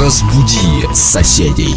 Разбуди соседей.